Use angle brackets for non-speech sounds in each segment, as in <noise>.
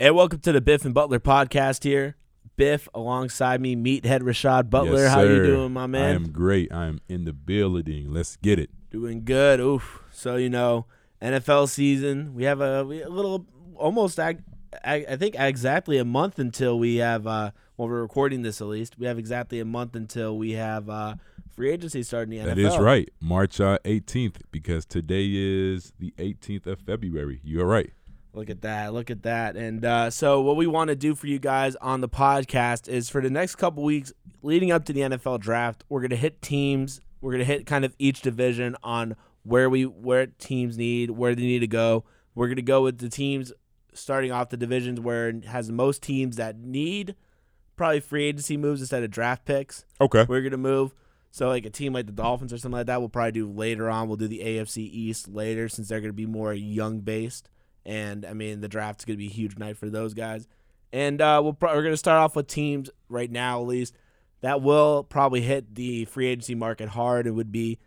And welcome to the Biff and Butler podcast here. Biff alongside me, meathead Rashad Butler. Yes, How you doing, my man? I am great. I am in the building. Let's get it. Doing good. Oof. So you know, NFL season. We have a, we- a little, almost. ag- I think exactly a month until we have. Uh, well, we're recording this at least. We have exactly a month until we have uh, free agency starting in the NFL. is right. March uh, 18th, because today is the 18th of February. You're right. Look at that. Look at that. And uh, so, what we want to do for you guys on the podcast is for the next couple weeks leading up to the NFL draft, we're going to hit teams. We're going to hit kind of each division on where we where teams need, where they need to go. We're going to go with the teams starting off the divisions where it has the most teams that need probably free agency moves instead of draft picks Okay. we're gonna move. So like a team like the Dolphins or something like that, we'll probably do later on. We'll do the AFC East later since they're gonna be more young based. And I mean the draft's gonna be a huge night for those guys. And uh, we'll pro- we're gonna start off with teams right now at least that will probably hit the free agency market hard. It would be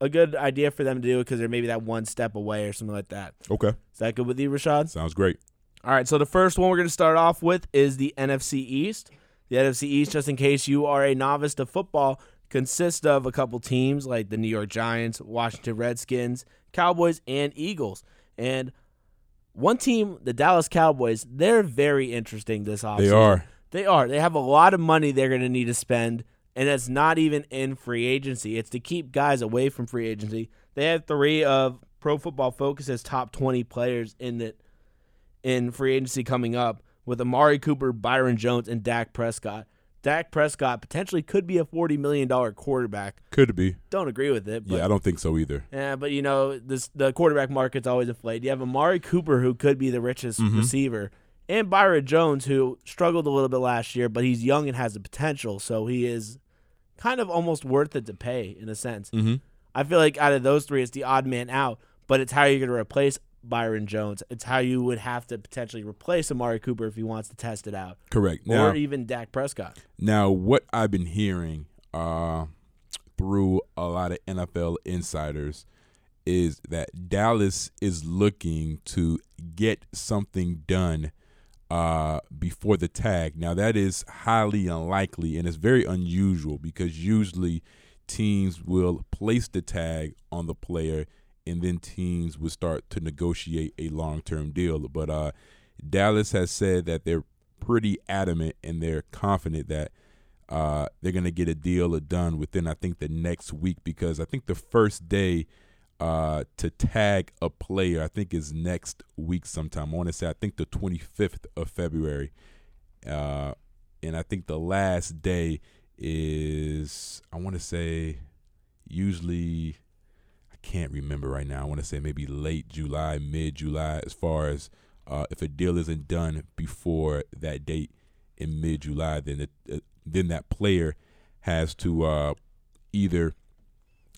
a good idea for them to do it because they're maybe that one step away or something like that. Okay. Is that good with you, Rashad? Sounds great. All right, so the first one we're going to start off with is the NFC East. The NFC East, just in case you are a novice to football, consists of a couple teams like the New York Giants, Washington Redskins, Cowboys, and Eagles. And one team, the Dallas Cowboys, they're very interesting this offseason. They are. They are. They have a lot of money they're going to need to spend, and it's not even in free agency. It's to keep guys away from free agency. They have three of Pro Football Focus's top 20 players in the in free agency coming up with Amari Cooper, Byron Jones, and Dak Prescott. Dak Prescott potentially could be a $40 million quarterback. Could be. Don't agree with it, but Yeah, I don't think so either. yeah, but you know, this the quarterback market's always inflated. You have Amari Cooper, who could be the richest Mhm. receiver, and Byron Jones, who struggled a little bit last year, but he's young and has the potential, so he is kind of almost worth it to pay in a sense. Mm-hmm. I feel like out of those three, it's the odd man out, but it's how you're going to replace Byron Jones. It's how you would have to potentially replace Amari Cooper if he wants to test it out, Correct. Now, or even Dak Prescott. Now, what I've been hearing uh, through a lot of NFL insiders is that Dallas is looking to get something done uh, before the tag. Now, that is highly unlikely and it's very unusual because usually teams will place the tag on the player and then teams would start to negotiate a long term deal. But uh, Dallas has said that they're pretty adamant and they're confident that uh, they're going to get a deal done within, I think, the next week because I think the first day uh, to tag a player, I think, is next week sometime. I want to say, I think, the 25th of February. Uh, and I think the last day is, I want to say, usually, can't remember right now. I want to say maybe late July, mid July, as far as uh, if a deal isn't done before that date in mid July, then it, uh, then that player has to uh, either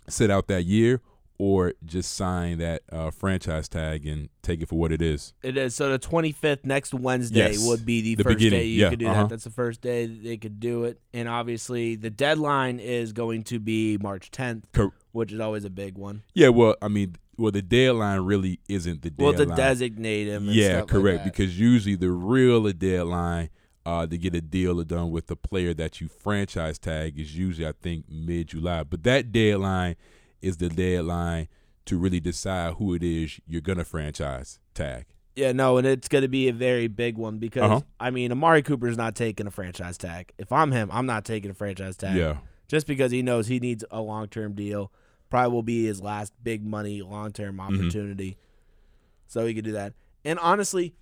sit out that year or just sign that uh, franchise tag and take it for what it is. It is so the 25th next Wednesday Yes. would be the, The first beginning. day you Yeah, could do uh-huh. that. That's the first day they could do it, and obviously the deadline is going to be March 10th, Cor- which is always a big one. Yeah, well, I mean, well, the deadline really isn't the deadline. Well, to designate him. And yeah, stuff like correct. that. because usually the real deadline uh, to get a deal done with the player that you franchise tag is usually, I think, mid July. But that deadline is the deadline to really decide who it is you're gonna franchise tag. yeah, no, and it's going to be a very big one because Uh-huh. I mean, Amari Cooper's not taking a franchise tag. If I'm him, I'm not taking a franchise tag. Yeah, just because he knows he needs a long term deal. Probably will be his last big money long term Mm-hmm. opportunity. So he could do that. And honestly,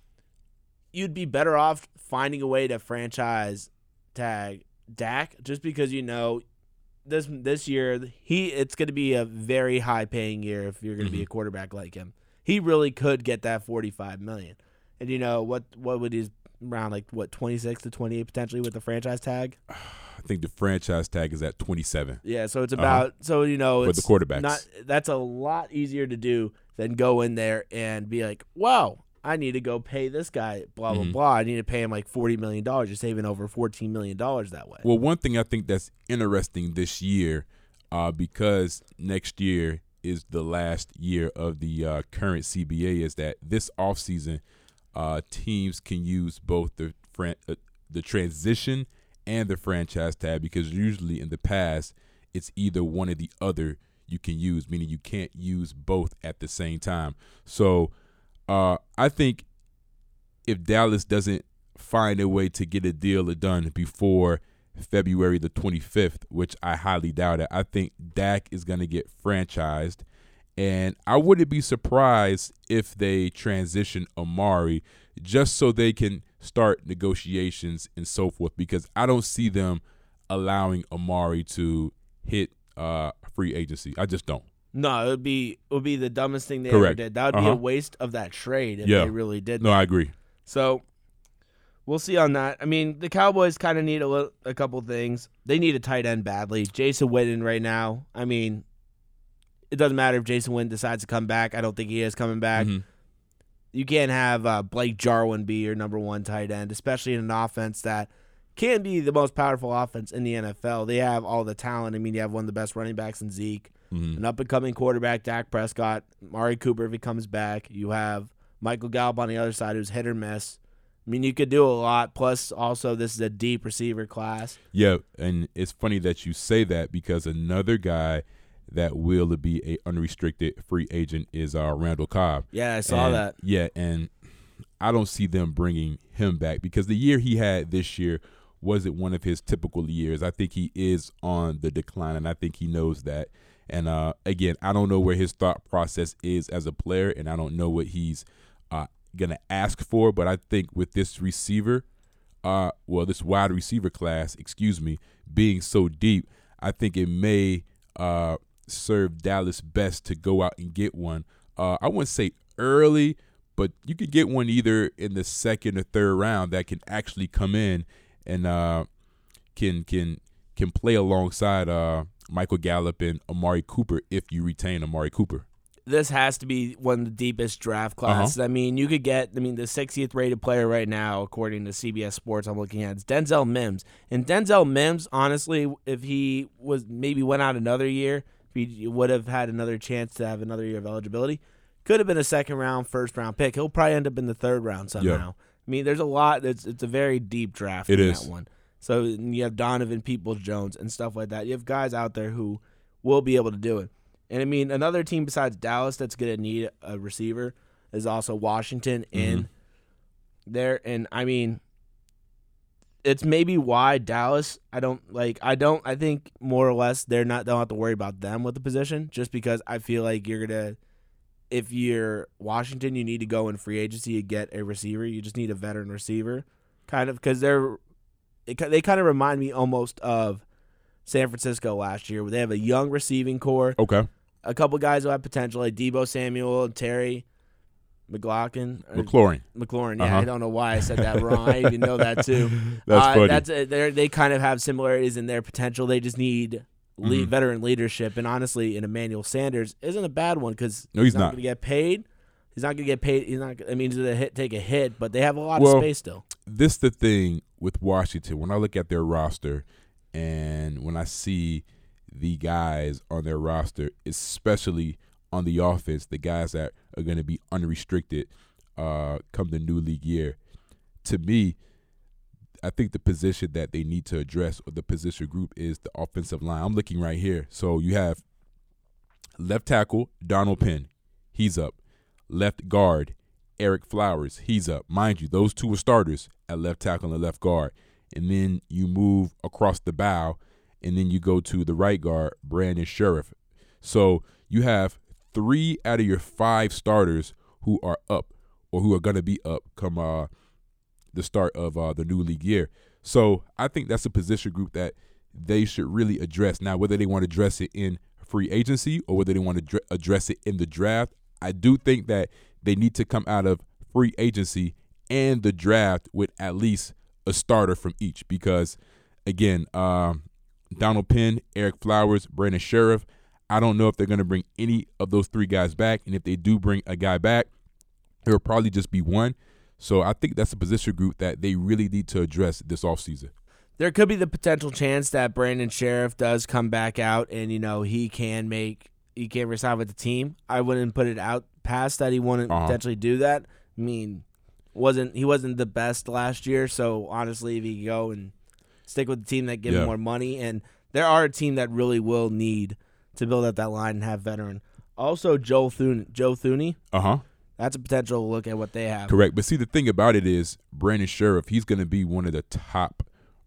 you'd be better off finding a way to franchise tag Dak just because you know this this year he it's going to be a very high paying year if you're going to be Mhm. a quarterback like him. He really could get that 45 million. And you know what what would his around like what 26 to 28 potentially with the franchise tag? <sighs> I think the franchise tag is at 27 Yeah, so it's about so you know it's the quarterbacks. not that's a lot easier to do than go in there and be like, wow, I need to go pay this guy blah blah Mhm. blah. I need to pay him like forty million dollars. You're saving over fourteen million dollars that way. Well, one thing I think that's interesting this year, uh, because next year is the last year of the uh, current CBA, is that this offseason, uh, teams can use both the fran- uh, the transition and the franchise tag because usually in the past it's either one or the other you can use, meaning you can't use both at the same time. So uh, I think if Dallas doesn't find a way to get a deal done before February the 25th, which I highly doubt it, I think Dak is going to get franchised. And I wouldn't be surprised if they transition Amari just so they can start negotiations and so forth because I don't see them allowing Amari to hit uh, free agency. I just don't. No, it would be it would be the dumbest thing they Correct. ever did. That would be Uh-huh. a waste of that trade if Yeah. they really did. No, that. I agree. So we'll see on that. I mean, the Cowboys kind of need a little, a couple things. They need a tight end badly. Jason Witten right now. I mean, it doesn't matter if Jason Witten decides to come back. I don't think he is coming back. Mhm. You can't have uh, Blake Jarwin be your number one tight end, especially in an offense that can be the most powerful offense in the NFL. They have all the talent. I mean, you have one of the best running backs in Zeke, Mhm. an up and coming quarterback, Dak Prescott, Mari Cooper if he comes back. You have Michael Gallup on the other side who's hit or miss. I mean, you could do a lot. Plus, also, this is a deep receiver class. Yeah, and it's funny that you say that because another guy that will be a unrestricted free agent is uh, Randall Cobb. Yeah, I saw And- that. Yeah, and I don't see them bringing him back because the year he had this year wasn't one of his typical years. I think he is on the decline, and I think he knows that. And uh, again, I don't know where his thought process is as a player, and I don't know what he's uh, gonna ask for. But I think with this receiver, uh, well, this wide receiver class, excuse me, being so deep, I think it may uh, serve Dallas best to go out and get one. Uh, I wouldn't say early, but you could get one either in the second or third round that can actually come in and uh, can can can play alongside uh, Michael Gallup and Amari Cooper if you retain Amari Cooper. This has to be one of the deepest draft Uh-huh. classes. I mean, you could get, I mean, the 60th rated player right now, according to CBS Sports, I'm looking at, is Denzel Mims. And Denzel Mims, honestly, if he was maybe went out another year, he would have had another chance to have another year of eligibility, could have been a second round, first round pick. He'll probably end up in the third round somehow. I mean, there's a lot. It's it's a very deep draft. It in is. that one. So you have Donovan Peoples Jones and stuff like that. You have guys out there who will be able to do it. And I mean, another team besides Dallas that's going to need a receiver is also Washington in mm-hmm. there. And I mean, it's maybe why Dallas. I don't like. I don't. I think more or less they're not. Don't have to worry about them with the position, just because I feel like you're gonna. If you're Washington, you need to go in free agency to get a receiver. You just need a veteran receiver, kind of because they're. It, they kind of remind me almost of San Francisco last year, where they have a young receiving corps Okay, a couple guys who have potential, like Deebo Samuel and Terry McLaughlin. McLaurin. McLaurin, yeah, Uh-huh. I don't know why I said that wrong. I even know that too. <laughs> That's uh, funny. That's a, they're- kind of have similarities in their potential. They just need lead, Mhm. veteran leadership, and honestly, in Emmanuel Sanders isn't a bad one because No, he's not, not. going to get paid. He's not going to get paid. He's not. I mean, he's going to hit, take a hit, but they have a lot Well, of space still. this the thing with Washington. When I look at their roster and when I see the guys on their roster, especially on the offense, the guys that are going to be unrestricted uh, come the new league year, to me, I think the position that they need to address or the position group is the offensive line. I'm looking right here. So you have left tackle Donald Penn, he's up. Left guard Ereck Flowers, he's up. Mind you, those two are starters at left tackle and left guard. And then you move across the bow, and then you go to the right guard, Brandon Scherff. So you have three out of your five starters who are up or who are going to be up come uh, the start of uh, the new league year. So I think that's a position group that they should really address. Now, whether they want to address it in free agency or whether they want to dr- address it in the draft, I do think that they need to come out of free agency and the draft with at least a starter from each. Because, again, um, Donald Penn, Ereck Flowers, Brandon Scherff, I don't know if they're going to bring any of those three guys back. And if they do bring a guy back, it will probably just be one. So I think that's a position group that they really need to address this offseason. There could be the potential chance that Brandon Scherff does come back out and you know he can make he can resign with the team. I wouldn't put it out past that he wouldn't Uh-huh. potentially do that. I mean, wasn't he wasn't the best last year. So honestly, if he could go and stick with the team that give Yeah. him more money, and there are a team that really will need to build up that line and have veteran. Also, Joe Thune, Joe Thuney, Uh huh. that's a potential look at what they have. Correct. But see, the thing about it is, Brandon Scherff, he's going to be one of the top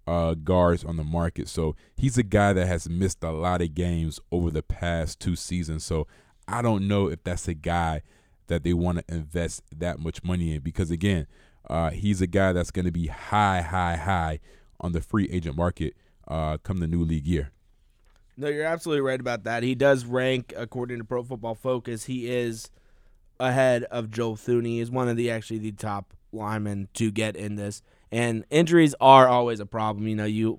uh, guards on the market. So he's a guy that has missed a lot of games over the past two seasons. So I don't know if that's a guy that they want to invest that much money in because, again, uh, he's a guy that's going to be high, high, high on the free agent market uh, come the new league year. No, you're absolutely right about that. He does rank according to Pro Football Focus. He is ahead of Joe Thuney. He's one of the actually the top linemen to get in this. And injuries are always a problem. You know, you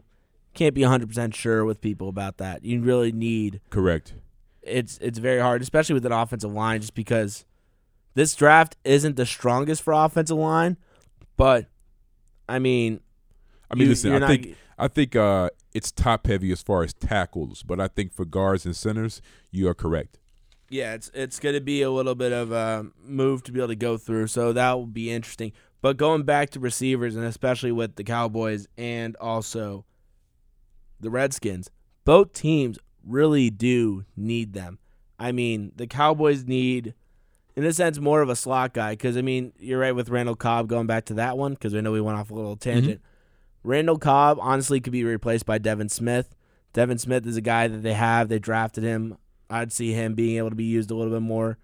can't be 100% sure with people about that. You really need Correct. it's it's very hard, especially with an offensive line, just because this draft isn't the strongest for offensive line. But I mean, I mean, you- listen, I not- think I think uh, it's top heavy as far as tackles, but I think for guards and centers, you are correct. Yeah, it's it's going to be a little bit of a move to be able to go through, so that will be interesting. But going back to receivers, and especially with the Cowboys and also the Redskins, both teams really do need them. I mean, the Cowboys need, in a sense, more of a slot guy because I mean, you're right with Randall Cobb going back to that one because I know we went off a little mm-hmm. tangent. Randall Cobb honestly could be replaced by Devin Smith. Devin Smith is a guy that they have. They drafted him. I'd see him being able to be used a little bit more.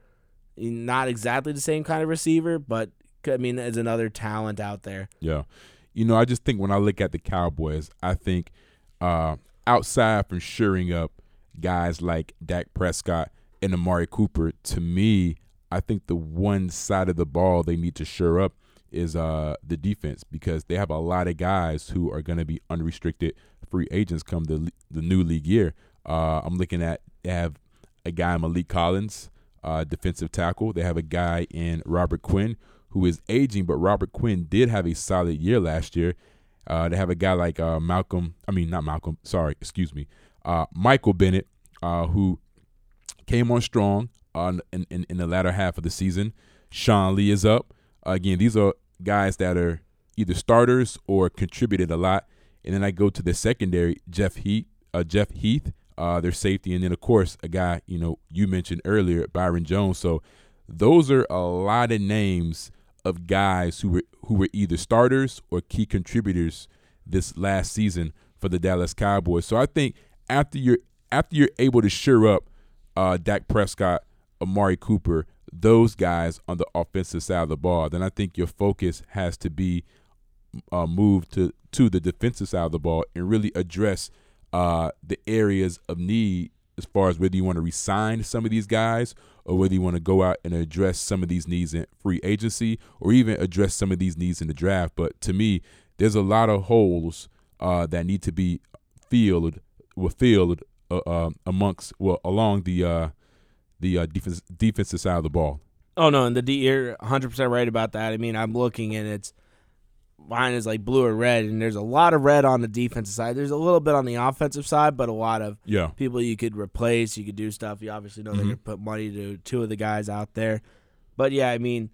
Not exactly the same kind of receiver, but I mean, as another talent out there. Yeah. You know, I just think when I look at the Cowboys, I think uh, outside from shoring up guys like Dak Prescott and Amari Cooper, to me, I think the one side of the ball they need to shore up is uh, the defense because they have a lot of guys who are going to be unrestricted free agents come the the new league year. Uh, I'm looking at they have a guy Maliek Collins, uh, defensive tackle. They have a guy in Robert Quinn who is aging, but Robert Quinn did have a solid year last year. Uh, they have a guy like uh, Malcolm. I mean, not Malcolm. Sorry, excuse me. Uh, Michael Bennett, uh, who came on strong on in, in, in the latter half of the season. Sean Lee is up. Again, these are guys that are either starters or contributed a lot. And then I go to the secondary, Jeff Heath, uh, Jeff Heath, uh, their safety, and then of course a guy you know you mentioned earlier, Byron Jones. So those are a lot of names of guys who were who were either starters or key contributors this last season for the Dallas Cowboys. So I think after you're after you're able to shore up uh, Dak Prescott, Amari Cooper, those guys on the offensive side of the ball, then I think your focus has to be uh, moved to to the defensive side of the ball and really address uh, the areas of need as far as whether you want to resign some of these guys or whether you want to go out and address some of these needs in free agency or even address some of these needs in the draft. But to me, there's a lot of holes uh, that need to be filled, were filled uh, uh, amongst well along the uh, the uh, defense defensive side of the ball. Oh no, and the D you're 100 percent right about that. I mean, I'm looking and it's mine is like blue or red, and there's a lot of red on the defensive side. There's a little bit on the offensive side, but a lot of Yeah, people you could replace. You could do stuff. You obviously know they're Mhm. gonna put money to two of the guys out there, but yeah, I mean,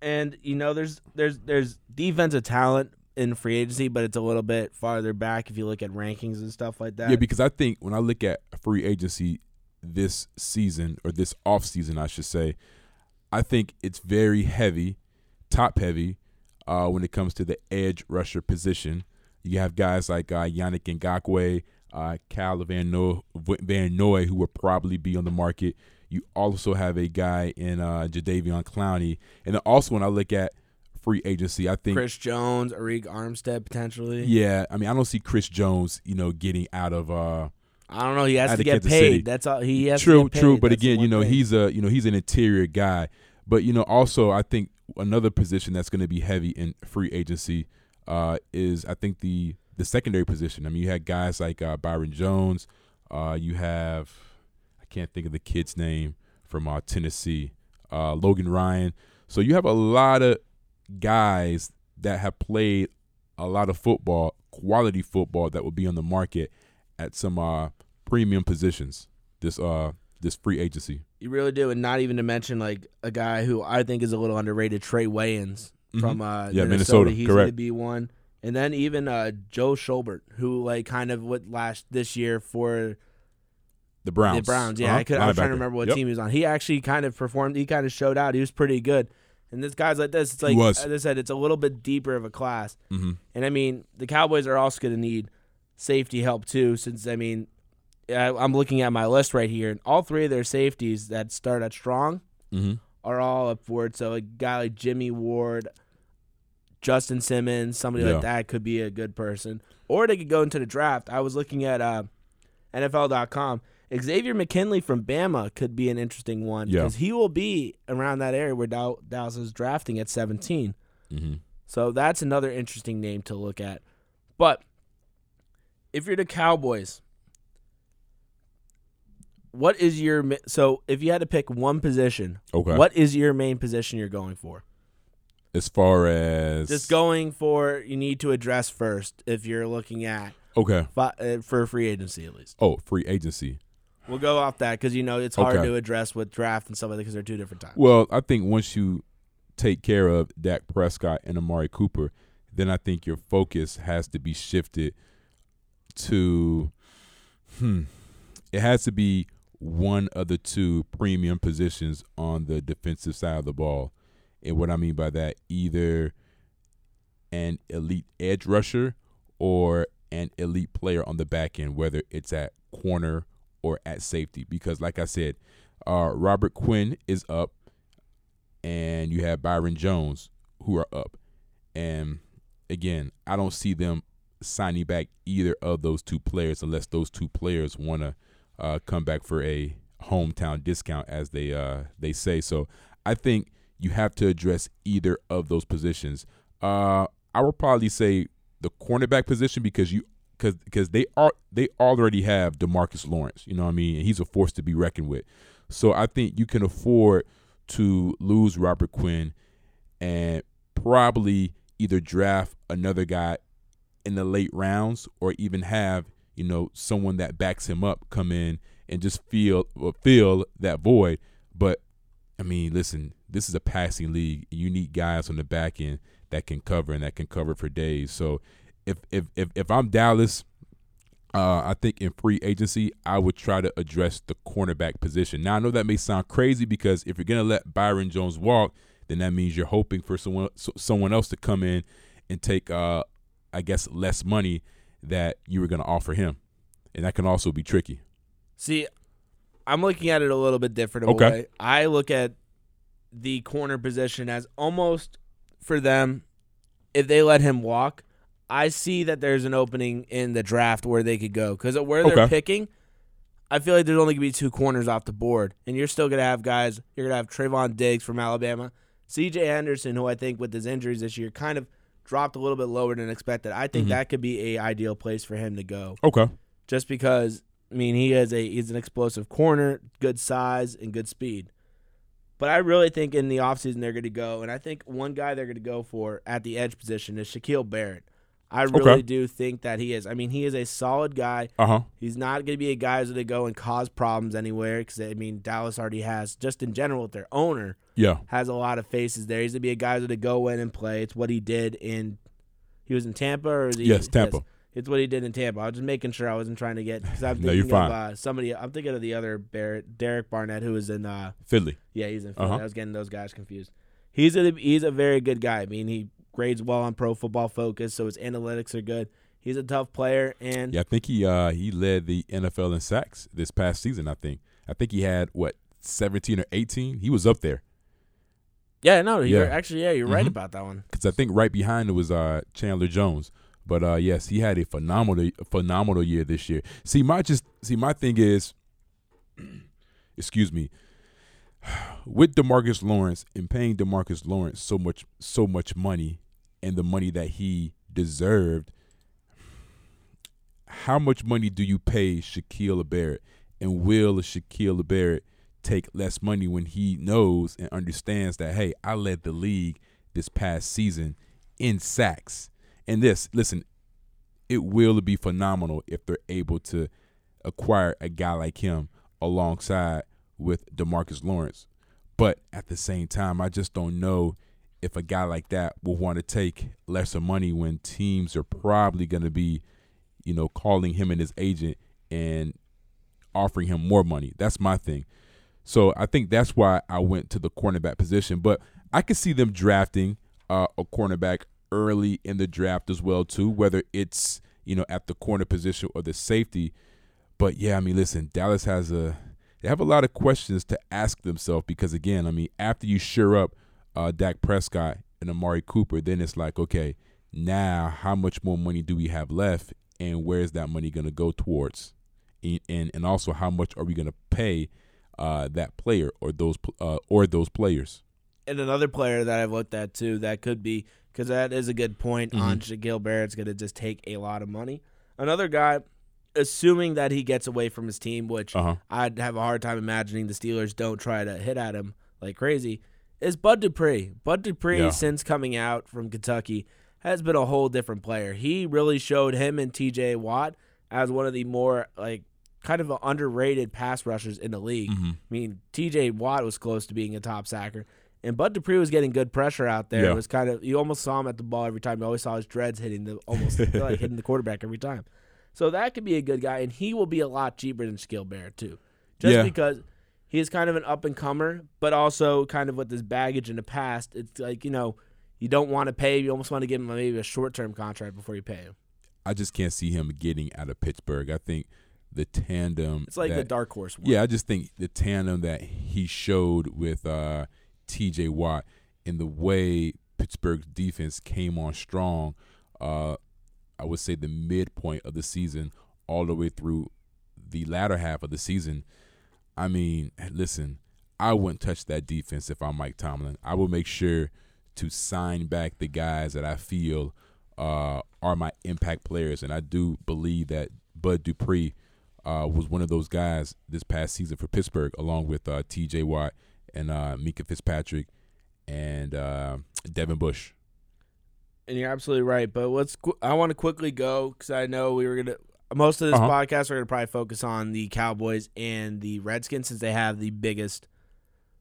and you know, there's there's there's defensive talent in free agency, but it's a little bit farther back if you look at rankings and stuff like that. yeah. Because I think when I look at free agency this season or this off season, I should say, I think it's very heavy, top heavy, uh, when it comes to the edge rusher position. You have guys like uh, Yannick Ngakoue, uh, Cal Van, no- Van Noy, who will probably be on the market. You also have a guy in uh, Jadeveon Clowney. And then also when I look at free agency, I think Chris Jones, Arik Armstead potentially. yeah, I mean I don't see Chris Jones, you know, getting out of uh I don't know. He has to get paid. That's all. He has true, to get paid. true. But That's again, you know, thing. he's a you know he's an interior guy. But you know, also I think another position that's going to be heavy in free agency uh, is I think the the secondary position. I mean, you had guys like uh, Byron Jones. Uh, you have I can't think of the kid's name from uh, Tennessee, uh, Logan Ryan. So you have a lot of guys that have played a lot of football, quality football that will be on the market at some uh, premium positions. This uh this free agency. You really do, and not even to mention like a guy who I think is a little underrated, Trae Waynes. Mhm. from uh, Yeah, Minnesota. Minnesota, He's going to be one. And then even uh, Joe Schobert, who like kind of what last this year for The Browns. the Browns. Yeah, Uh-huh. I, could, I was trying to remember what Yep. team he was on. He actually kind of performed. He kind of showed out. He was pretty good. And this guys like this, it's like as I said, it's a little bit deeper of a class. Mhm. And I mean, the Cowboys are also going to need safety help too, since I mean, I, I'm looking at my list right here, and all three of their safeties that start at strong Mhm. are all up for it. So a guy like Jimmy Ward, Justin Simmons, somebody Yeah. like that could be a good person. Or they could go into the draft. I was looking at uh, NFL.com. Xavier McKinney from Bama could be an interesting one Yeah. because he will be around that area where Dow- Dallas is drafting at 17. Mhm. So that's another interesting name to look at. But if you're the Cowboys, what is your so if you had to pick one position, Okay. what is your main position you're going for? As far as Just going for you need to address first if you're looking at Okay. fi- uh, for free agency at least. Oh, free agency. We'll go off that because you know it's hard Okay. to address with draft and stuff like that because they're two different times. Well, I think once you take care of Dak Prescott and Amari Cooper, then I think your focus has to be shifted to hmm. It has to be one of the two premium positions on the defensive side of the ball. And what I mean by that, either an elite edge rusher or an elite player on the back end, whether it's at corner or at safety. Because, like I said, uh, Robert Quinn is up, and you have Byron Jones who are up. And again, I don't see them signing back either of those two players unless those two players want to uh, come back for a hometown discount, as they uh, they say. So I think you have to address either of those positions. Uh, I would probably say the cornerback position because you because because they are they already have Demarcus Lawrence. You know what I mean? And he's a force to be reckoned with. So I think you can afford to lose Robert Quinn and probably either draft another guy in the late rounds or even have you know someone that backs him up come in and just feel fill that void. But I mean, listen, this is a passing league. You need guys on the back end that can cover and that can cover for days. So if if if, if I'm Dallas, uh, I think in free agency I would try to address the cornerback position. Now I know that may sound crazy because if you're gonna let Byron Jones walk, then that means you're hoping for someone so- someone else to come in and take uh I guess less money that you were gonna offer him, and that can also be tricky. See, I'm looking at it a little bit different. Okay. way. I look at the corner position as almost for them, if they let him walk, I see that there's an opening in the draft where they could go because where they're Okay. picking, I feel like there's only gonna be two corners off the board, and you're still gonna have guys. You're gonna have Trevon Diggs from Alabama, C.J. Henderson, who I think with his injuries this year kind of dropped a little bit lower than expected. I think Mhm. that could be a ideal place for him to go Okay. just because I mean he has a he's an explosive corner, good size and good speed. But I really think in the offseason they're going to go, and I think one guy they're going to go for at the edge position is Shaquil Barrett. I really Okay. do think that he is. I mean, he is a solid guy. Uh huh. He's not going to be a guy who's going to go and cause problems anywhere because I mean Dallas already has just in general with their owner Yeah. has a lot of faces there. He's going to be a guy who's going to go in and play. It's what he did in. He was in Tampa or is he, Yes, Tampa. it's what he did in Tampa. I was just making sure I wasn't trying to get because I'm <laughs> No, thinking you're fine. of uh, somebody. I'm thinking of the other Barrett, Derek Barnett, who was in. Uh, Philly. yeah, he's in. Philly. Uh-huh. I was getting those guys confused. He's a he's a very good guy. I mean, he grades well on Pro Football Focus, so his analytics are good. He's a tough player, and Yeah, I think he uh he led the NFL in sacks this past season. I think. I think he had what seventeen or eighteen. He was up there yeah, no, you're Yeah. actually yeah, you're right Mhm. about that one. because I think right behind it was uh Chandler Jones. But uh yes, he had a phenomenal phenomenal year this year. See, my just see my thing is, <clears throat> excuse me, <sighs> with Demarcus Lawrence and paying Demarcus Lawrence so much so much money and the money that he deserved, how much money do you pay Shaquil Barrett? And will Shaquil Barrett take less money when he knows and understands that hey, I led the league this past season in sacks. And this, listen, it will be phenomenal if they're able to acquire a guy like him alongside with Demarcus Lawrence. But at the same time, I just don't know if a guy like that will want to take lesser money when teams are probably going to be, you know, calling him and his agent and offering him more money. That's my thing. So I think that's why I went to the cornerback position. But I could see them drafting uh, a cornerback early in the draft as well too, whether it's you know at the corner position or the safety. But yeah, I mean, listen, Dallas has a they have a lot of questions to ask themselves because again, I mean, after you sure up uh, Dak Prescott and Amari Cooper, then it's like, okay, now how much more money do we have left, and where's that money going to go towards, and, and and also how much are we going to pay uh, that player or those uh, or those players? And another player that I've looked at too that could be because that is a good point Mm-hmm. on Shaquil Barrett's going to just take a lot of money. Another guy, assuming that he gets away from his team, which Uh huh. I'd have a hard time imagining the Steelers don't try to hit at him like crazy, is Bud Dupree. Bud Dupree, Yeah. since coming out from Kentucky, has been a whole different player. He really showed him and TJ Watt as one of the more like kind of underrated pass rushers in the league. Mm-hmm. I mean, TJ Watt was close to being a top sacker. And Bud Dupree was getting good pressure out there. Yeah. It was kind of you almost saw him at the ball every time. You always saw his dreads hitting the almost like hitting the quarterback every time. So that could be a good guy, and he will be a lot cheaper than Skill Bear too, just Yeah. because he's kind of an up and comer, but also kind of with this baggage in the past. It's like you know you don't want to pay. You almost want to give him maybe a short term contract before you pay him. I just can't see him getting out of Pittsburgh. I think the tandem. It's like the dark horse one. Yeah, I just think the tandem that he showed with uh, T.J. Watt and the way Pittsburgh's defense came on strong, uh, I would say the midpoint of the season all the way through the latter half of the season. I mean, listen, I wouldn't touch that defense if I'm Mike Tomlin. I will make sure to sign back the guys that I feel uh, are my impact players, and I do believe that Bud Dupree uh, was one of those guys this past season for Pittsburgh, along with uh, T.J. Watt and uh, Minkah Fitzpatrick and uh, Devin Bush. and you're absolutely right. But let's. qu- I want to quickly go because I know we were gonna. Most of this Uh-huh. podcast, we're gonna probably focus on the Cowboys and the Redskins since they have the biggest,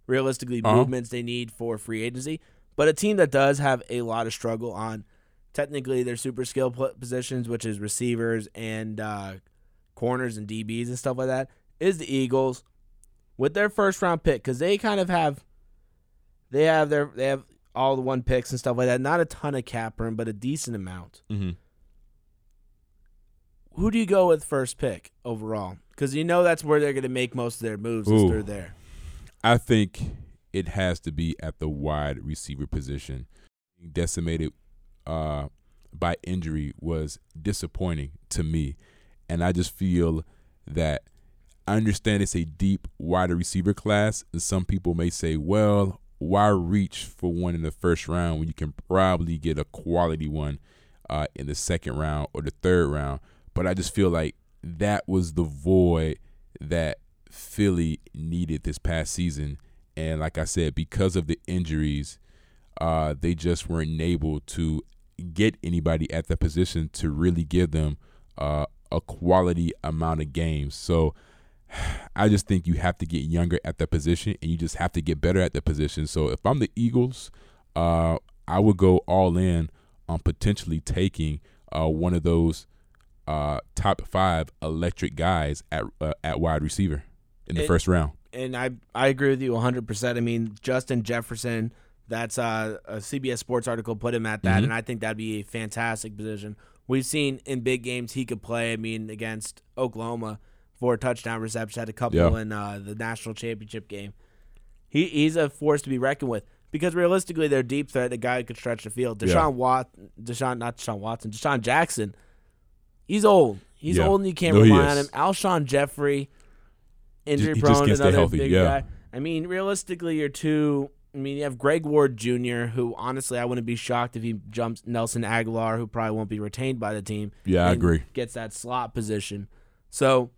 realistically, Uh-huh. movements they need for free agency. But a team that does have a lot of struggle on, technically, their super skill positions, which is receivers and uh, corners and DBs and stuff like that, is the Eagles with their first round pick because they kind of have, they have their they have all the one picks and stuff like that. Not a ton of cap room, but a decent amount. Mm-hmm. Who do you go with first pick overall? Because you know that's where they're going to make most of their moves Ooh. is through there. I think it has to be at the wide receiver position. Decimated uh, by injury was disappointing to me, and I just feel that I understand it's a deep wide receiver class, and some people may say, "Well, why reach for one in the first round when you can probably get a quality one uh, in the second round or the third round?" But I just feel like that was the void that Philly needed this past season. And like I said, because of the injuries, uh, they just weren't able to get anybody at that position to really give them uh, a quality amount of games. So <sighs> I just think you have to get younger at the position and you just have to get better at the position. So if I'm the Eagles, uh, I would go all in on potentially taking uh, one of those uh, top five electric guys at uh, at wide receiver in the It- first round. And I I agree with you 100%. I mean, Justin Jefferson, that's uh, a CBS Sports article put him at that, Mhm. and I think that'd be a fantastic position. We've seen in big games he could play. I mean, against Oklahoma, four touchdown receptions, had a couple Yeah. in uh, the national championship game. He he's a force to be reckoned with because realistically, their deep threat, a guy who could stretch the field. Yeah. Deshaun Watt, Deshaun not Deshaun Watson, DeSean Jackson. He's old. He's Yeah. old, and you can't No, rely on him. Alshon Jeffery, injury just prone, another healthy, big yeah. guy. I mean, realistically, you're two. I mean, you have Greg Ward Jr., who honestly I wouldn't be shocked if he jumps Nelson Agholor, who probably won't be retained by the team. Yeah, I agree. Gets that slot position. So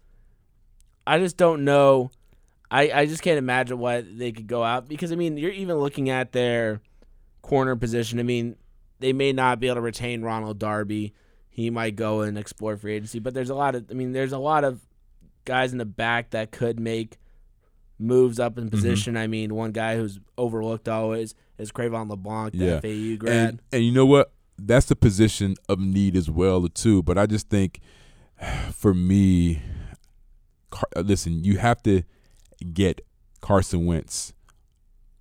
I just don't know. I, I just can't imagine why they could go out because I mean you're even looking at their corner position. I mean they may not be able to retain Ronald Darby. He might go and explore free agency, but there's a lot of I mean there's a lot of guys in the back that could make moves up in position. I mean one guy who's overlooked always is Cre'Von LeBlanc, the Yeah. FAU grad. And, and you know what? That's the position of need as well too. But I just think, <sighs> for me, Car- uh, listen, you have to get Carson Wentz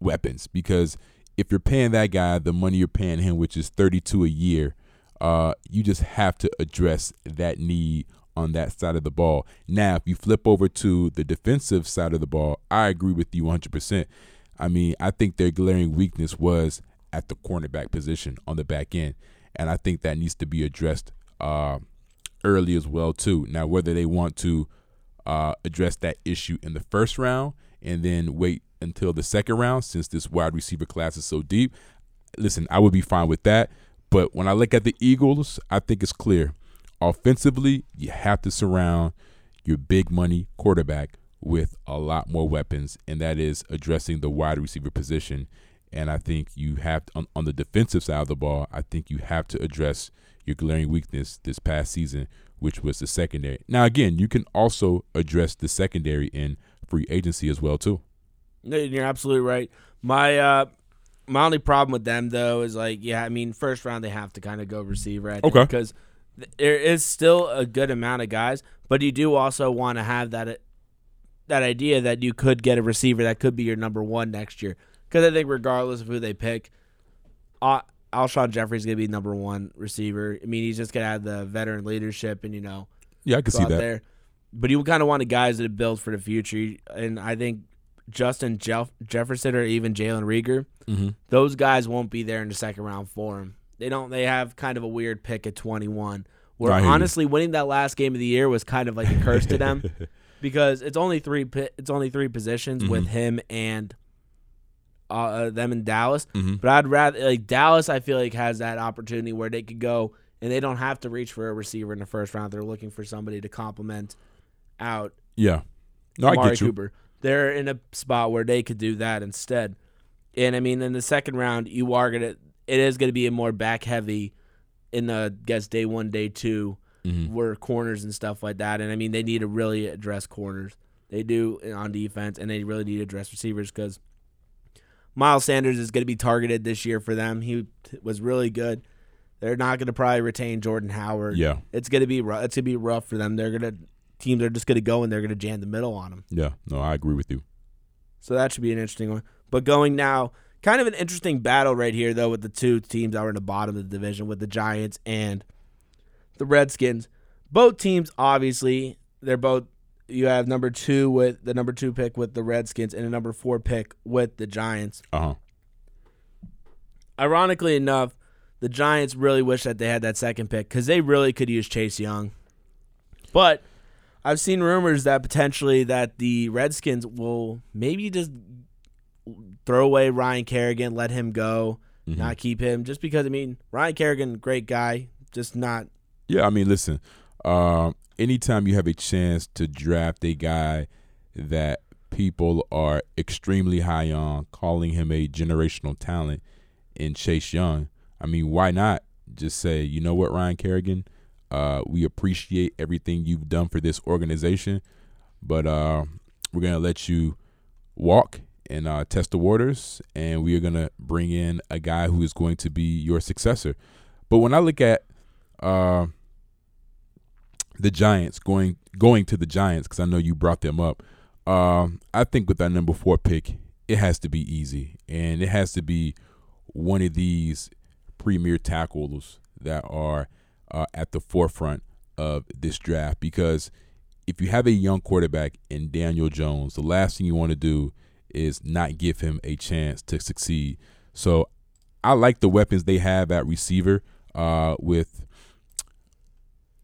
weapons because if you're paying that guy the money you're paying him, which is 32 a year, uh, you just have to address that need on that side of the ball. Now, if you flip over to the defensive side of the ball, I agree with you 100%. I mean, I think their glaring weakness was at the cornerback position on the back end, and I think that needs to be addressed uh, early as well too. Now, whether they want to uh, address that issue in the first round and then wait until the second round, since this wide receiver class is so deep, listen, I would be fine with that. But when I look at the Eagles, I think it's clear. Offensively, you have to surround your big money quarterback with a lot more weapons, and that is addressing the wide receiver position. And I think you have on, on the defensive side of the ball, I think you have to address your glaring weakness this past season, which was the secondary. Now, again, you can also address the secondary in free agency as well too. You're absolutely right. My uh, my only problem with them though is like, yeah, I mean, first round they have to kind of go receiver. I think, Okay. Because there is still a good amount of guys, but you do also want to have that that idea that you could get a receiver that could be your number one next year. Because I think regardless of who they pick, uh, Alshon Jeffery's gonna be number one receiver. I mean, he's just gonna have the veteran leadership and you know Yeah, I can see that. there. But you kind of want the guys that have built for the future, and I think Justin Jeff- Jefferson or even Jalen Reagor, Mm-hmm. those guys won't be there in the second round for him. They don't. They have kind of a weird pick at 21. Where you. honestly, winning that last game of the year was kind of like a curse to them <laughs> because it's only three. It's only three positions with Mhm. him and uh, uh, them in Dallas. Mm-hmm. But I'd rather like Dallas. I feel like has that opportunity where they could go and they don't have to reach for a receiver in the first round. They're looking for somebody to complement out Yeah. No, I get you. Cooper. They're in a spot where they could do that instead. And I mean, in the second round, you are gonna. It is gonna be a more back heavy in the I guess day one, day two, Mm-hmm. where corners and stuff like that. And I mean, they need to really address corners. They do on defense, and they really need to address receivers because Miles Sanders is going to be targeted this year for them. He was really good. They're not going to probably retain Jordan Howard. Yeah. It's going to be rough. It's going to be rough for them. They're going to teams are just going to go and they're going to jam the middle on them. Yeah. No, I agree with you. So that should be an interesting one. But going now, kind of an interesting battle right here, though, with the two teams that were in the bottom of the division, with the Giants and the Redskins. Both teams, obviously, they're both. You have number two with the number two pick with the Redskins and a number four pick with the Giants. Uh huh. Ironically enough, the Giants really wish that they had that second pick because they really could use Chase Young. But I've seen rumors that potentially that the Redskins will maybe just throw away Ryan Kerrigan, let him go, Mhm. not keep him, just because I mean Ryan Kerrigan, great guy, just not. Yeah, I mean, listen. Um, anytime you have a chance to draft a guy that people are extremely high on, calling him a generational talent in Chase Young, I mean, why not just say, you know what, Ryan Kerrigan, uh, we appreciate everything you've done for this organization, but uh, we're gonna let you walk and uh, test the waters, and we are gonna bring in a guy who is going to be your successor. But when I look at uh, the Giants going going to the Giants because I know you brought them up. Um, I think with that number four pick, it has to be easy, and it has to be one of these premier tackles that are uh, at the forefront of this draft. Because if you have a young quarterback in Daniel Jones, the last thing you want to do is not give him a chance to succeed. So I like the weapons they have at receiver uh, with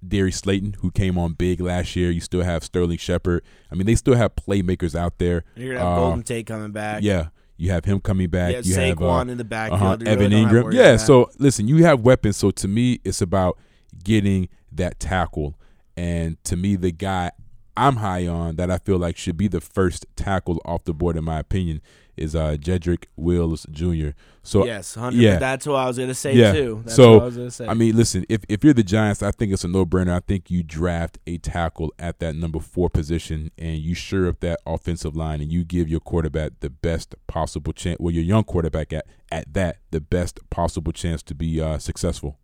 Darius Slayton, who came on big last year. You still have Sterling Shepard. I mean, they still have playmakers out there. You're gonna have Uh, Golden Tate coming back. Yeah, you have him coming back. you have you have uh, Saquon in the backfield. uh-huh, really Evan to Engram. Yeah, so listen, you have weapons. So to me, it's about getting that tackle. And to me, the guy I'm high on that I feel like should be the first tackle off the board in my opinion is uh Jedrick Wills Jr. So yes, 100 yeah. That's what I was gonna say Yeah. too. That's So, what I was gonna say. I mean, listen, if if you're the Giants, I think it's a no brainer. I think you draft a tackle at that number four position and you sure up that offensive line and you give your quarterback the best possible chance well your young quarterback at at that the best possible chance to be uh successful.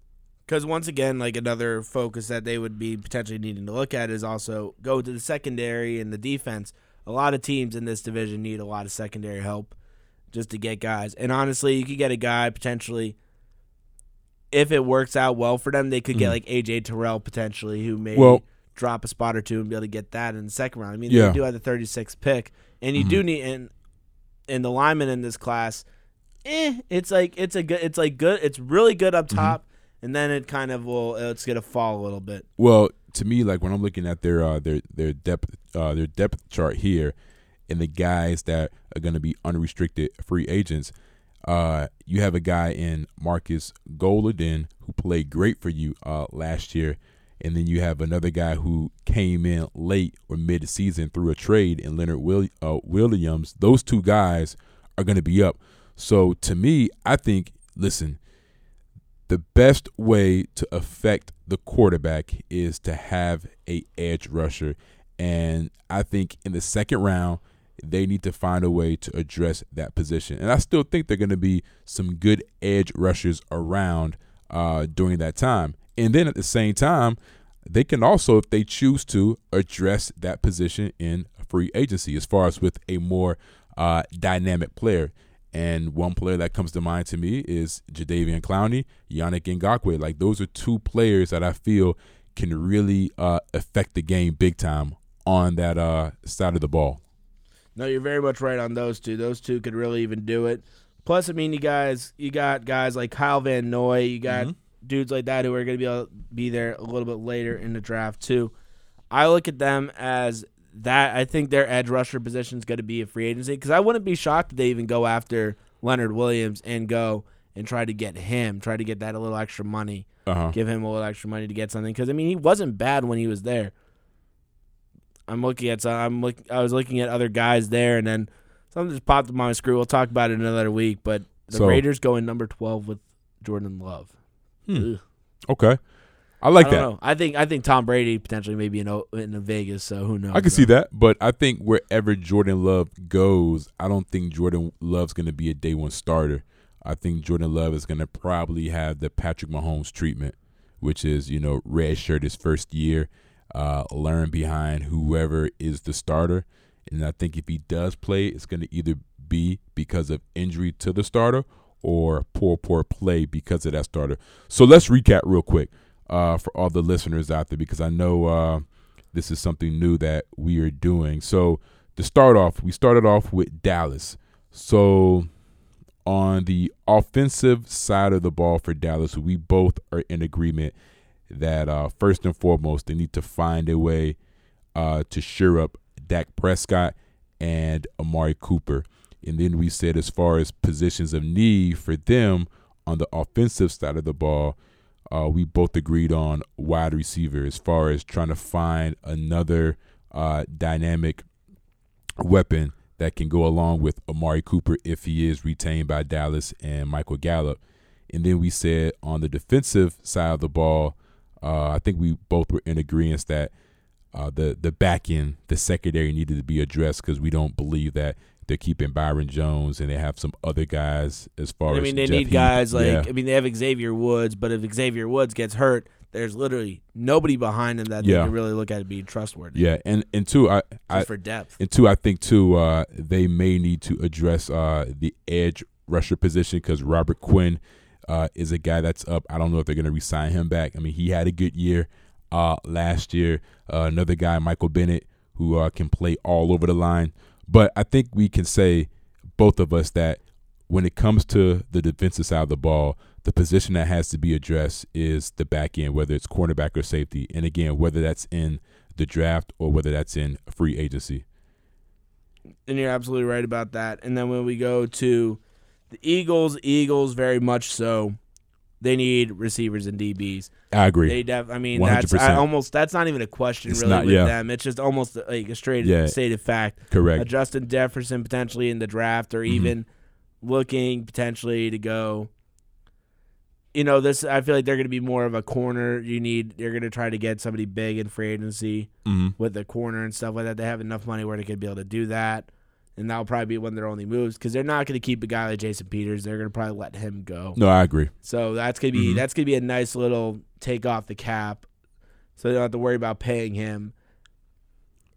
Because once again, like another focus that they would be potentially needing to look at is also go to the secondary and the defense. A lot of teams in this division need a lot of secondary help just to get guys. And honestly, you could get a guy potentially if it works out well for them, they could get Mhm. like AJ Terrell potentially, who may Well- drop a spot or two and be able to get that in the second round. I mean, Yeah. they do have the 36th pick, and you Mhm. do need and and the linemen in this class. Eh, it's like it's a good. It's like good. It's really good up Mhm. top, and then it kind of will. It's gonna fall a little bit. Well, to me, like when I'm looking at their uh, their their depth uh, their depth chart here, and the guys that are to be unrestricted free agents, uh, you have a guy in Marcus Golden who played great for you uh, last year, and then you have another guy who came in late or mid season through a trade in Leonard Will- uh, Williams. Those two guys are going to be up. So to me, I think listen the best way to affect the quarterback is to have a edge rusher. And i think in the second round they need to find a way to address that position. And i still think they're going to be some good edge rushers around uh, during that time. And then at the same time they can also if they choose to address that position in free agency as far as with a more uh, dynamic player and one player that comes to mind to me is Jadeveon Clowney, Yannick Ngakoue. Like those are two players that I feel can really uh, affect the game big time on that uh, side of the ball. No, you're very much right on those two. Those two could really even do it. Plus, I mean, you guys, you got guys like Kyle Van Noy. You got Mhm. dudes like that who are going to be able to be there a little bit later in the draft too. I look at them as that. I think their edge rusher position is going to be a free agency because I wouldn't be shocked if they even go after Leonard Williams and go and try to get him, try to get that a little extra money, Uh-huh. give him a little extra money to get something. Because I mean, he wasn't bad when he was there. I'm looking at some. I'm look. I was looking at other guys there, and then something just popped up on my screen. We'll talk about it another week. But the So- Raiders go in number 12 with Jordan Love. Hmm. Okay, I like I that. know. I think I think Tom Brady potentially maybe in O- in Vegas. So who knows? I can see that, but I think wherever Jordan Love goes, I don't think Jordan Love's going to be a day one starter. I think Jordan Love is going to probably have the Patrick Mahomes treatment, which is you know red shirt his first year, uh, learn behind whoever is the starter, and I think if he does play, it's going to either be because of injury to the starter or poor poor play because of that starter. So let's recap real quick uh, for all the listeners out there because I know. Uh, this is something new that we are doing. So to start off, we started off with Dallas. So on the offensive side of the ball for Dallas, we both are in agreement that uh, first and foremost they need to find a way uh, to shore up Dak Prescott and Amari Cooper. And then we said as far as positions of need for them on the offensive side of the ball, uh, we both agreed on wide receiver as far as trying to find another uh, dynamic weapon that can go along with Amari Cooper if he is retained by Dallas and Michael Gallup. And then we said on the defensive side of the ball, uh, I think we both were in agreement that uh, the the back end, the secondary needed to be addressed because we don't believe that they're keeping Byron Jones and they have some other guys as far I as I mean, they Jeff need Heath. guys like Yeah. I mean, they have Xavier Woods, but if Xavier Woods gets hurt, there's literally nobody behind him that Yeah. they can really look at being trustworthy. yeah, and and two, I, just I for depth. And two, I think too, uh, they may need to address uh, the edge rusher position because Robert Quinn uh, is a guy that's up. I don't know if they're going to resign him back. I mean, he had a good year uh, last year. Uh, another guy, Michael Bennett, who uh, can play all over the line. But I think we can say, both of us, that when it comes to the defensive side of the ball, the position that has to be addressed is the back end, whether it's cornerback or safety. And again, whether that's in the draft or whether that's in free agency. and you're absolutely right about that. And then when we go to the Eagles, Eagles very much so. They need receivers and DBs. I agree. They def- I mean, that's I almost that's not even a question It's really not- with yeah. them. It's just almost like a straight Yeah. stated fact. Correct. A Justin Jefferson potentially in the draft, or Mhm. even looking potentially to go. You know, this I feel like they're going to be more of a corner. You need you're going to try to get somebody big in free agency hmm with the corner and stuff like that. They have enough money where they could be able to do that, and that'll probably be one of their only moves because they're not going to keep a guy like Jason Peters. They're going to probably let him go. No, I agree. So that's gonna be Mhm. that's gonna be a nice little take off the cap, so they don't have to worry about paying him.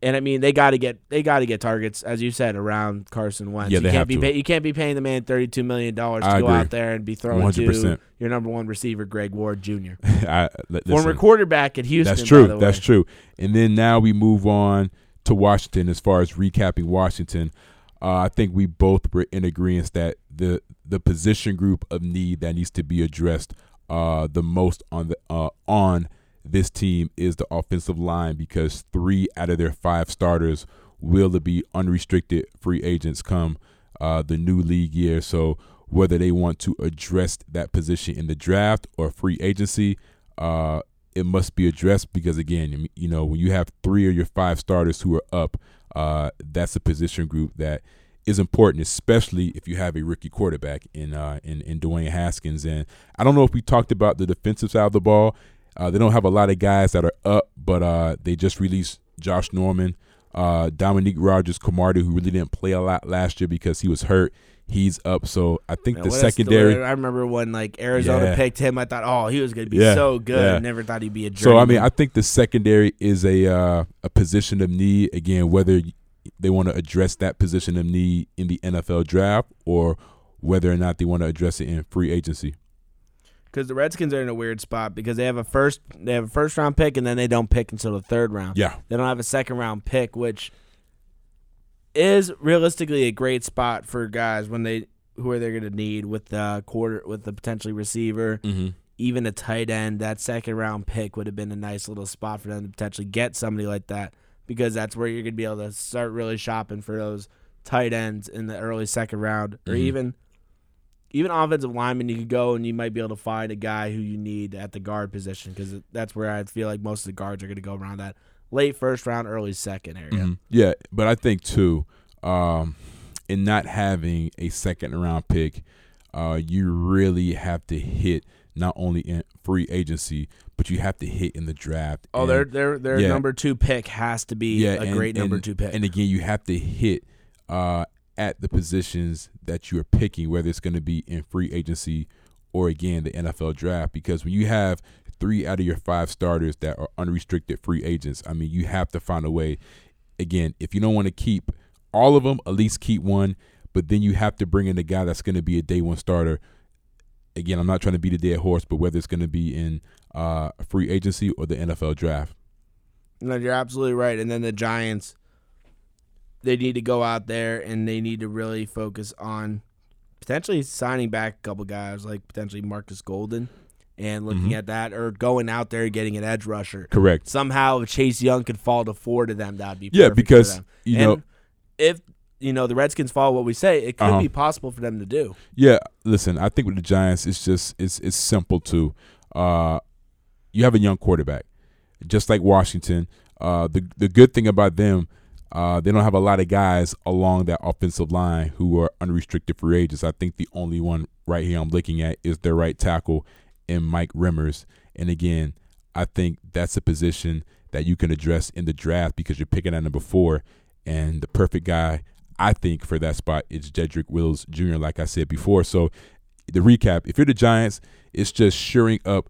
And I mean, they got to get they got to get targets, as you said, around Carson Wentz. Yeah, you they can't have be to. pay, you can't be paying the man thirty two million dollars to I go agree. out there and be throwing 100%. to your number one receiver, Greg Ward Jr., <laughs> I, li- former listen. quarterback at Houston. That's true. That's true. And then now we move on to Washington. As far as recapping Washington, uh, I think we both were in agreement that the the position group of need that needs to be addressed uh, the most on the uh, on this team is the offensive line because three out of their five starters will be unrestricted free agents come uh, the new league year. So whether they want to address that position in the draft or free agency, uh, it must be addressed because again, you know, when you have three of your five starters who are up, uh, that's a position group that is important, especially if you have a rookie quarterback in uh, in in Dwayne Haskins. And I don't know if we talked about the defensive side of the ball. Uh, they don't have a lot of guys that are up, but uh, they just released Josh Norman, uh, Dominique Rodgers-Cromartie, who really didn't play a lot last year because he was hurt. He's up, so I think Man, the secondary. I remember when like Arizona Yeah. picked him. I thought, oh, he was going to be Yeah, so good. yeah. I never thought he'd be a. So I mean. I think the secondary is a uh, a position of need. Again, whether they want to address that position of need in the NFL draft or whether or not they want to address it in free agency. because the Redskins are in a weird spot because they have a first they have a first round pick and then they don't pick until the third round. Yeah, They don't have a second round pick, which is realistically a great spot for guys when they who are they going to need with the quarter with the potentially receiver, mm-hmm. even a tight end. That second round pick would have been a nice little spot for them to potentially get somebody like that because that's where you're going to be able to start really shopping for those tight ends in the early second round or Mhm. even even offensive lineman you could go and you might be able to find a guy who you need at the guard position because that's where I feel like most of the guards are going to go around that late first round, early second area. Mhm. yeah. But I think too, um, in not having a second round pick, uh, you really have to hit not only in free agency, but you have to hit in the draft. Oh, And- their their their yeah. number two pick has to be yeah, a and- great number and- two pick. And again, you have to hit uh, at the positions that you're picking, whether it's going to be in free agency or again the NFL draft. Because when you have three out of your five starters that are unrestricted free agents, I mean, you have to find a way. Again, if you don't want to keep all of them, at least keep one. But then you have to bring in a guy that's going to be a day one starter. Again, I'm not trying to beat a dead horse, but whether it's going to be in uh, free agency or the NFL draft. No, you're absolutely right. And then the Giants, they need to go out there and they need to really focus on potentially signing back a couple guys like potentially Marcus Golden and looking Mhm. at that or going out there and getting an edge rusher. Correct. Somehow if Chase Young could fall to four to them, that'd be Yeah, because you and know, if you know the Redskins follow what we say, it could Uh-huh. be possible for them to do. Yeah, listen, I think with the Giants, it's just it's it's simple too. Uh, you have a young quarterback, just like Washington. Uh, the the good thing about them, uh, they don't have a lot of guys along that offensive line who are unrestricted free agents. I think the only one right here I'm looking at is their right tackle, and Mike Remmers. And again, I think that's a position that you can address in the draft because you're picking at number four, and the perfect guy I think for that spot is Jedrick Wills Jr. Like I said before, so the recap: if you're the Giants, it's just shoring up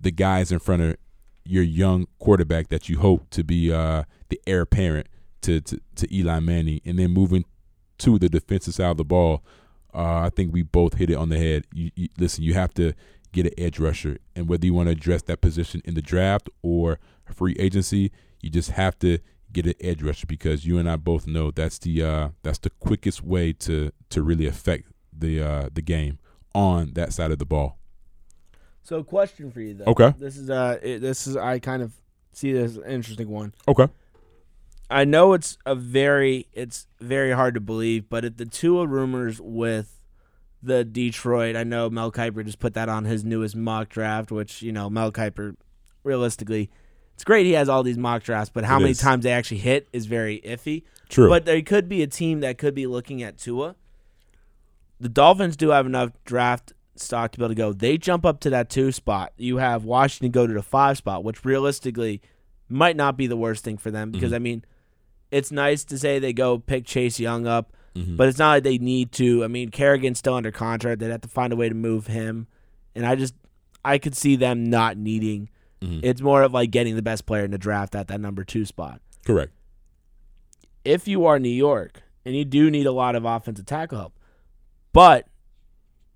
the guys in front of your young quarterback that you hope to be uh, the heir apparent to, to to Eli Manning, and then moving to the defensive side of the ball. Uh, I think we both hit it on the head. You, you, listen, you have to get an edge rusher, and whether you want to address that position in the draft or free agency, you just have to get an edge rusher because you and I both know that's the uh, that's the quickest way to to really affect the uh, the game on that side of the ball. So, question for you though. Okay. This is uh, it, this is I kind of see this as an interesting one. Okay. I know it's a very it's very hard to believe, but if the Tua rumors with the Detroit. I know Mel Kiper just put that on his newest mock draft, which you know Mel Kiper, realistically, it's great he has all these mock drafts, but how It many is. times they actually hit is very iffy. True. But there could be a team that could be looking at Tua. The Dolphins do have enough draft stock to be able to go. They jump up to that two spot. You have Washington go to the five spot, which realistically might not be the worst thing for them because Mm-hmm. I mean, it's nice to say they go pick Chase Young up, Mhm. but it's not like they need to. I mean, Kerrigan's still under contract. They'd have to find a way to move him, and I just I could see them not needing. Mhm. It's more of like getting the best player in the draft at that number two spot Correct. if you are New York and you do need a lot of offensive tackle help, but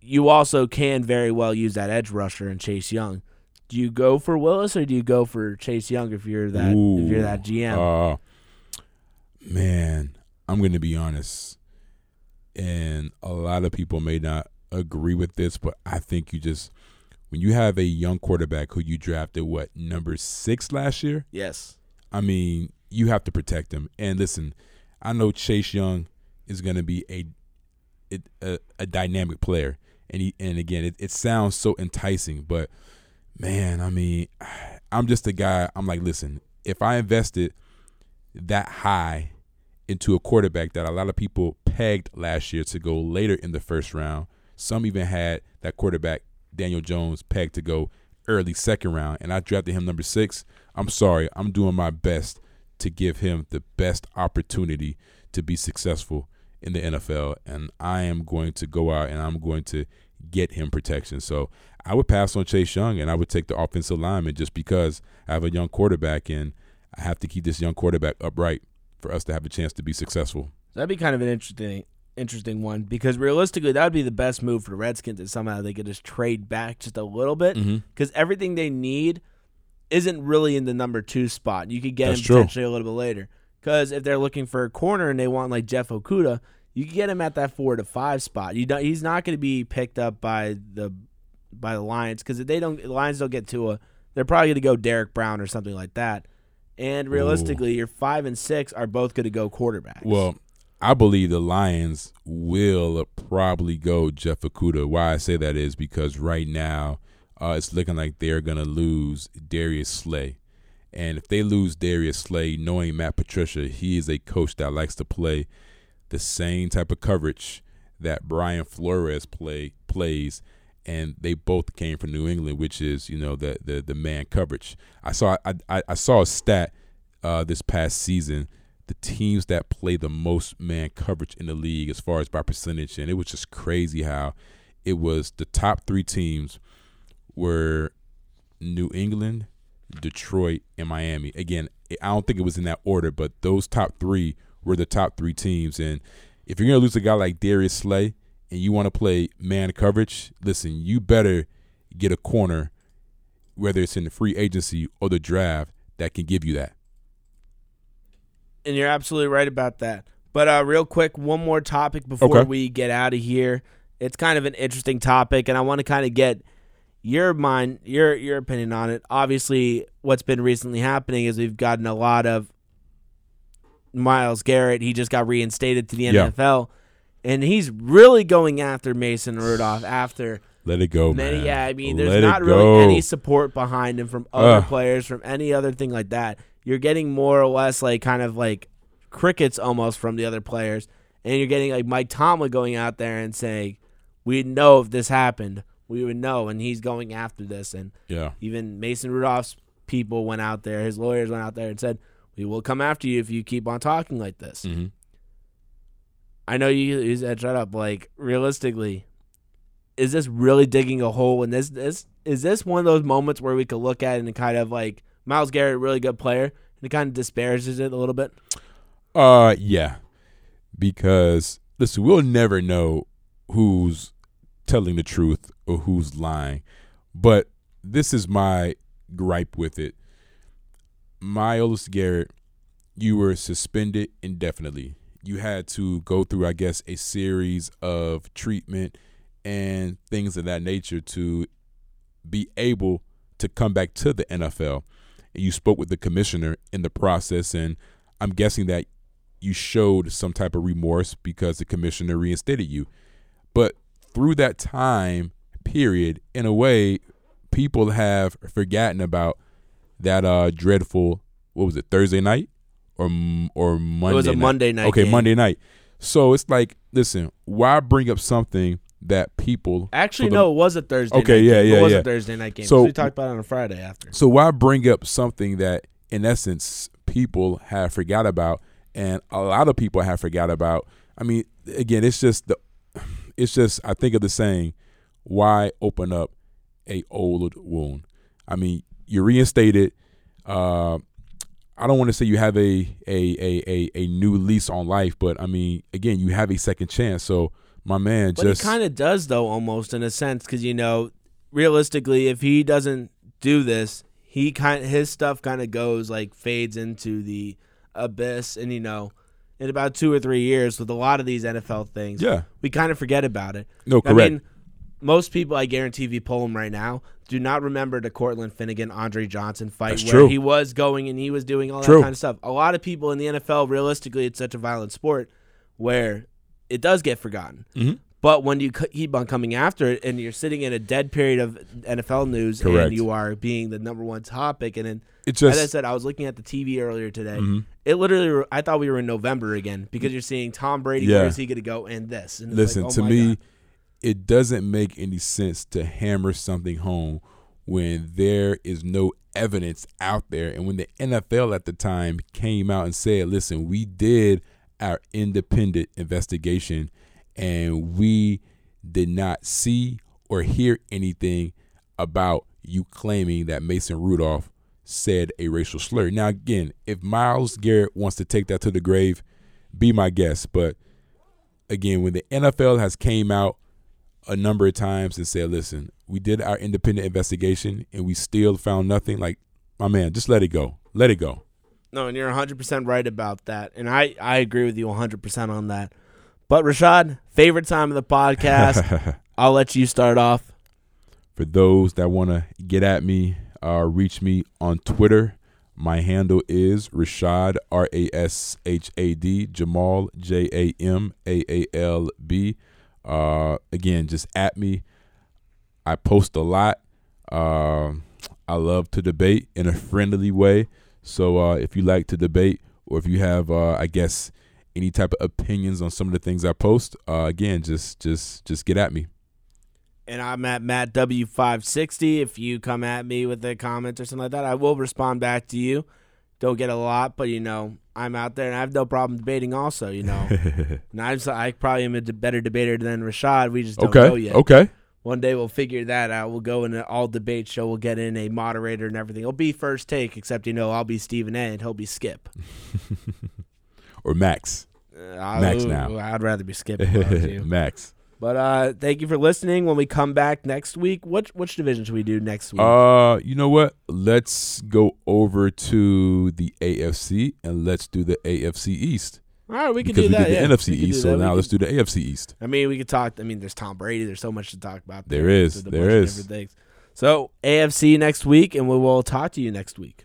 you also can very well use that edge rusher and Chase Young. Do you go for Willis or do you go for Chase Young if you're that if you're that GM? Uh, man, I'm going to be honest, and a lot of people may not agree with this, but I think you just when you have a young quarterback who you drafted what number six last year, yes. I mean, you have to protect him. And listen, I know Chase Young is going to be a, it, a a dynamic player, and he and again, it, it sounds so enticing, but man, I mean, <sighs> I'm just a guy. I'm like, listen, if I invested that high into a quarterback that a lot of people pegged last year to go later in the first round, some even had that quarterback Daniel Jones pegged to go early second round, and I drafted him number six. I'm sorry, I'm doing my best to give him the best opportunity to be successful in the NFL, and I am going to go out and I'm going to get him protection. So I would pass on Chase Young, and I would take the offensive lineman just because I have a young quarterback, and I have to keep this young quarterback upright for us to have a chance to be successful. That'd be kind of an interesting interesting one because realistically that would be the best move for the Redskins is somehow they could just trade back just a little bit mm-hmm. because everything they need isn't really in the number two spot. You could get That's him true. potentially a little bit later. Because if they're looking for a corner and they want like Jeff Okudah, you can get him at that four to five spot. You don't, he's not going to be picked up by the by the Lions because if they don't, the Lions don't get to a, they're probably going to go Derrick Brown or something like that. And realistically, your five and six are both going to go quarterbacks. Well, I believe the Lions will probably go Jeff Okudah. Why I say that is because right now uh, it's looking like they're going to lose Darius Slay. And if they lose Darius Slay, knowing Matt Patricia, he is a coach that likes to play the same type of coverage that Brian Flores play plays, and they both came from New England, which is you know the the, the man coverage. I saw I, I, I saw a stat uh, this past season. The teams that play the most man coverage in the league, as far as by percentage, and it was just crazy how it was the top three teams were New England, Detroit, and Miami. Again, I don't think it was in that order, but those top three were the top three teams. And if you're gonna lose a guy like Darius Slay and you want to play man coverage, listen, you better get a corner, whether it's in the free agency or the draft, that can give you that. and you're absolutely right about that. But uh, real quick, one more topic before Okay. we get out of here. It's kind of an interesting topic, and I want to kind of get your mind, your your opinion on it. Obviously, what's been recently happening is we've gotten a lot of Myles Garrett. He just got reinstated to the Yeah. And he's really going after Mason Rudolph after Let it go, Many, man. yeah, I mean, there's it not go. really any support behind him from other Ugh. players, from any other thing like that. You're getting more or less like kind of like crickets almost from the other players, and you're getting like Mike Tomlin going out there and saying, "We'd know if this happened, we would know," and he's going after this, and Yeah. even Mason Rudolph's people went out there, his lawyers went out there and said, "We will come after you if you keep on talking like this." hmm I know you, you said shut up. Like realistically, is this really digging a hole? And this this is this one of those moments where we could look at it and kind of like Myles Garrett, really good player, and it kind of disparages it a little bit. Uh, yeah, because listen, we'll never know who's telling the truth or who's lying, but this is my gripe with it. Myles Garrett, you were suspended indefinitely. You had to go through, I guess, a series of treatment and things of that nature to be able to come back to the NFL. And you spoke with the commissioner in the process, and I'm guessing that you showed some type of remorse because the commissioner reinstated you. But through that time period, in a way, people have forgotten about that uh dreadful what was it Thursday night or or Monday? It was a night? Monday night. Okay, game. Monday night. So it's like, listen, why bring up something that people Actually, the- no, it was a Thursday. Okay, night yeah, game. yeah, It was yeah. a Thursday night game. So- we talked about it on a Friday after. So why bring up something that, in essence, people have forgot about, and a lot of people have forgot about? I mean, again, it's just the, it's just I think of the saying, why open up a old wound? I mean, you reinstate it. Uh, I don't want to say you have a a, a a a new lease on life, but I mean, again, you have a second chance. So my man, But just kind of does, though, almost in a sense, because you know, realistically, if he doesn't do this, he kind his stuff kind of goes like fades into the abyss, and you know, in about two or three years, with a lot of these NFL things, yeah, we kind of forget about it. no, I correct. mean, most people, I guarantee, if you poll them right now, do not remember the Cortland Finnegan, Andre Johnson fight That's where true. he was going and he was doing all True. that kind of stuff. A lot of people in the NFL, realistically, it's such a violent sport where it does get forgotten. Mhm. But when you keep on coming after it and you're sitting in a dead period of NFL news Correct. and you are being the number one topic, and then, it as I said, I was looking at the TV earlier today. Mhm. It literally, I thought we were in November again because you're seeing Tom Brady. Yeah. Where is he going to go? And this. And it's Listen, like, oh to me, God. It doesn't make any sense to hammer something home when there is no evidence out there. And when the NFL at the time came out and said, listen, we did our independent investigation and we did not see or hear anything about you claiming that Mason Rudolph said a racial slur. Now, again, if Myles Garrett wants to take that to the grave, be my guest. But again, when the NFL has came out a number of times and said, "Listen, we did our independent investigation and we still found nothing," like my man, just let it go. Let it go. No, and you're 100% right about that. And I, I agree with you 100% on that. But Rashad, favorite time of the podcast. <laughs> I'll let you start off. For those that want to get at me, uh, reach me on Twitter. My handle is Rashad R A S H A D Jamal J A M A A L B. Uh, again, just at me. I post a lot. Um, I love to debate in a friendly way. So uh, if you like to debate, or if you have, uh, I guess, any type of opinions on some of the things I post, uh, again, just just just get at me. And I'm at Matt W560. If you come at me with a comment or something like that, I will respond back to you. Don't get a lot, but you know, I'm out there and I have no problem debating also, you know. <laughs> and I'm, so- I probably am a better debater than Rashad. We just don't know okay. yet. Okay. One day we'll figure that out. We'll go in an all debate show. We'll get in a moderator and everything. It'll be first take, except you know I'll be Stephen A. and he'll be Skip. <laughs> Or Max. Uh, Max now. I'd rather be Skip. <laughs> Max. But uh, thank you for listening. When we come back next week, which which division should we do next week? Uh, you know what? Let's go over to the AFC and let's do the AFC East All right, we can because do that. we yeah. did the NFC We East. So that. We now can- let's do the AFC East. I mean, we could talk. I mean, there's Tom Brady. There's so much to talk about. There is, there is. So AFC next week, and we will talk to you next week.